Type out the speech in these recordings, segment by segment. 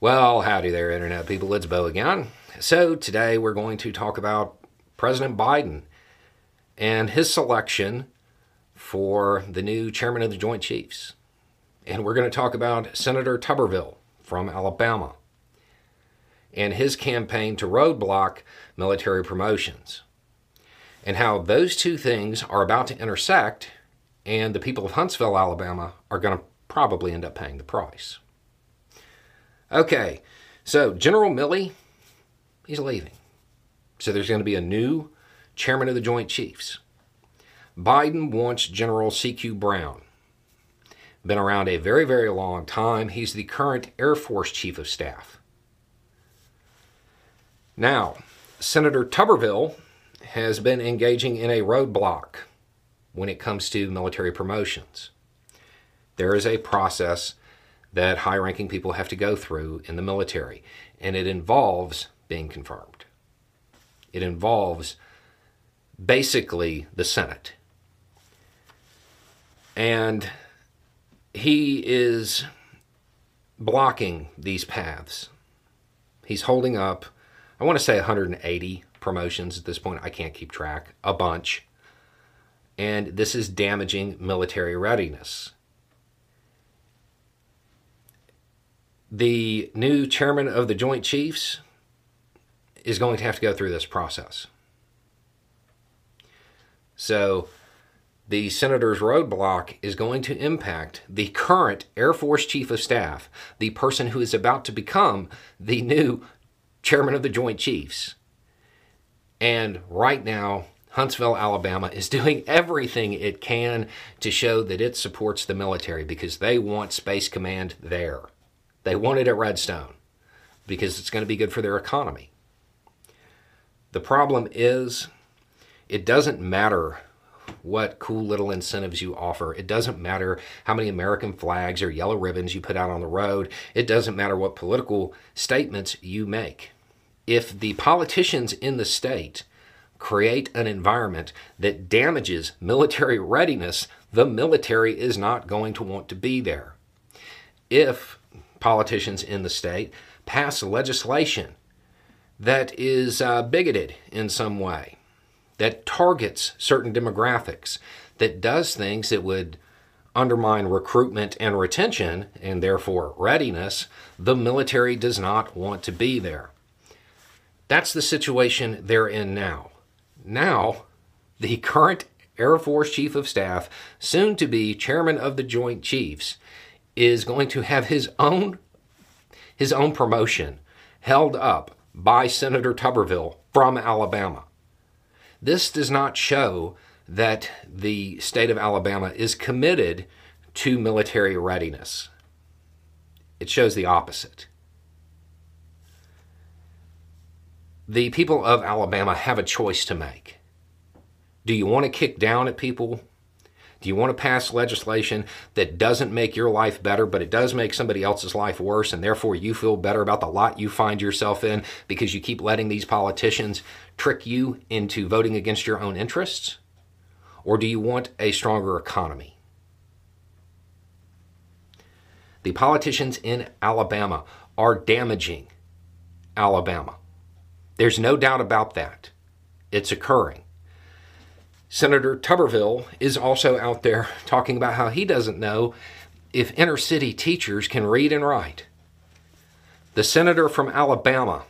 Well, howdy there, Internet people. It's Beau again. So, today we're going to talk about President Biden and his selection for the new chairman of the Joint Chiefs. And we're going to talk about Senator Tuberville from Alabama and his campaign to roadblock military promotions, and how those two things are about to intersect, and the people of Huntsville, Alabama, are going to probably end up paying the price. Okay, so General Milley, he's leaving. So there's going to be a new chairman of the Joint Chiefs. Biden wants General C.Q. Brown. Been around a very, very long time. He's the current Air Force Chief of Staff. Now, Senator Tuberville has been engaging in a roadblock when it comes to military promotions. There is a process that high ranking people have to go through in the military, and it involves being confirmed. It involves basically the Senate. And he is blocking these paths. He's holding up, I want to say 180 promotions at this point. I can't keep track, a bunch. And this is damaging military readiness. The new chairman of the Joint Chiefs is going to have to go through this process. So, the senator's roadblock is going to impact the current Air Force Chief of Staff, the person who is about to become the new chairman of the Joint Chiefs. And right now, Huntsville, Alabama is doing everything it can to show that it supports the military because they want Space Command there. They want it at Redstone because it's going to be good for their economy. The problem is, it doesn't matter what cool little incentives you offer. It doesn't matter how many American flags or yellow ribbons you put out on the road. It doesn't matter what political statements you make. If the politicians in the state create an environment that damages military readiness, the military is not going to want to be there. If politicians in the state pass legislation that is uh, bigoted in some way, that targets certain demographics, that does things that would undermine recruitment and retention, and therefore readiness, the military does not want to be there. That's the situation they're in now. Now, the current Air Force Chief of Staff, soon to be Chairman of the Joint Chiefs, is going to have his own his own promotion held up by Senator Tuberville from Alabama. This does not show that the state of Alabama is committed to military readiness. It shows the opposite. The people of Alabama have a choice to make. Do you want to kick down at people do you want to pass legislation that doesn't make your life better, but it does make somebody else's life worse, and therefore you feel better about the lot you find yourself in because you keep letting these politicians trick you into voting against your own interests? Or do you want a stronger economy? The politicians in Alabama are damaging Alabama. There's no doubt about that. It's occurring. Senator Tuberville is also out there talking about how he doesn't know if inner city teachers can read and write. The senator from Alabama,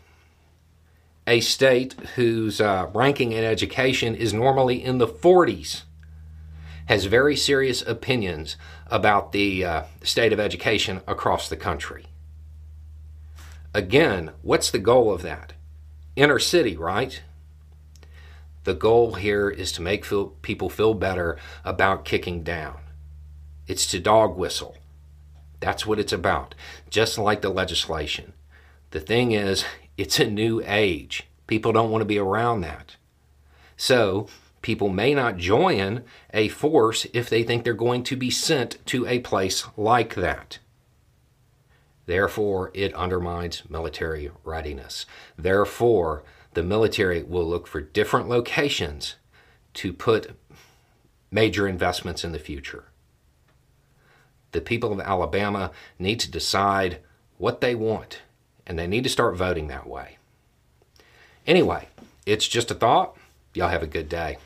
a state whose uh, ranking in education is normally in the 40s, has very serious opinions about the uh, state of education across the country. Again, what's the goal of that? Inner city, right? The goal here is to make feel, people feel better about kicking down. It's to dog whistle. That's what it's about, just like the legislation. The thing is, it's a new age. People don't want to be around that. So, people may not join a force if they think they're going to be sent to a place like that. Therefore, it undermines military readiness. Therefore, the military will look for different locations to put major investments in the future. The people of Alabama need to decide what they want and they need to start voting that way. Anyway, it's just a thought. Y'all have a good day.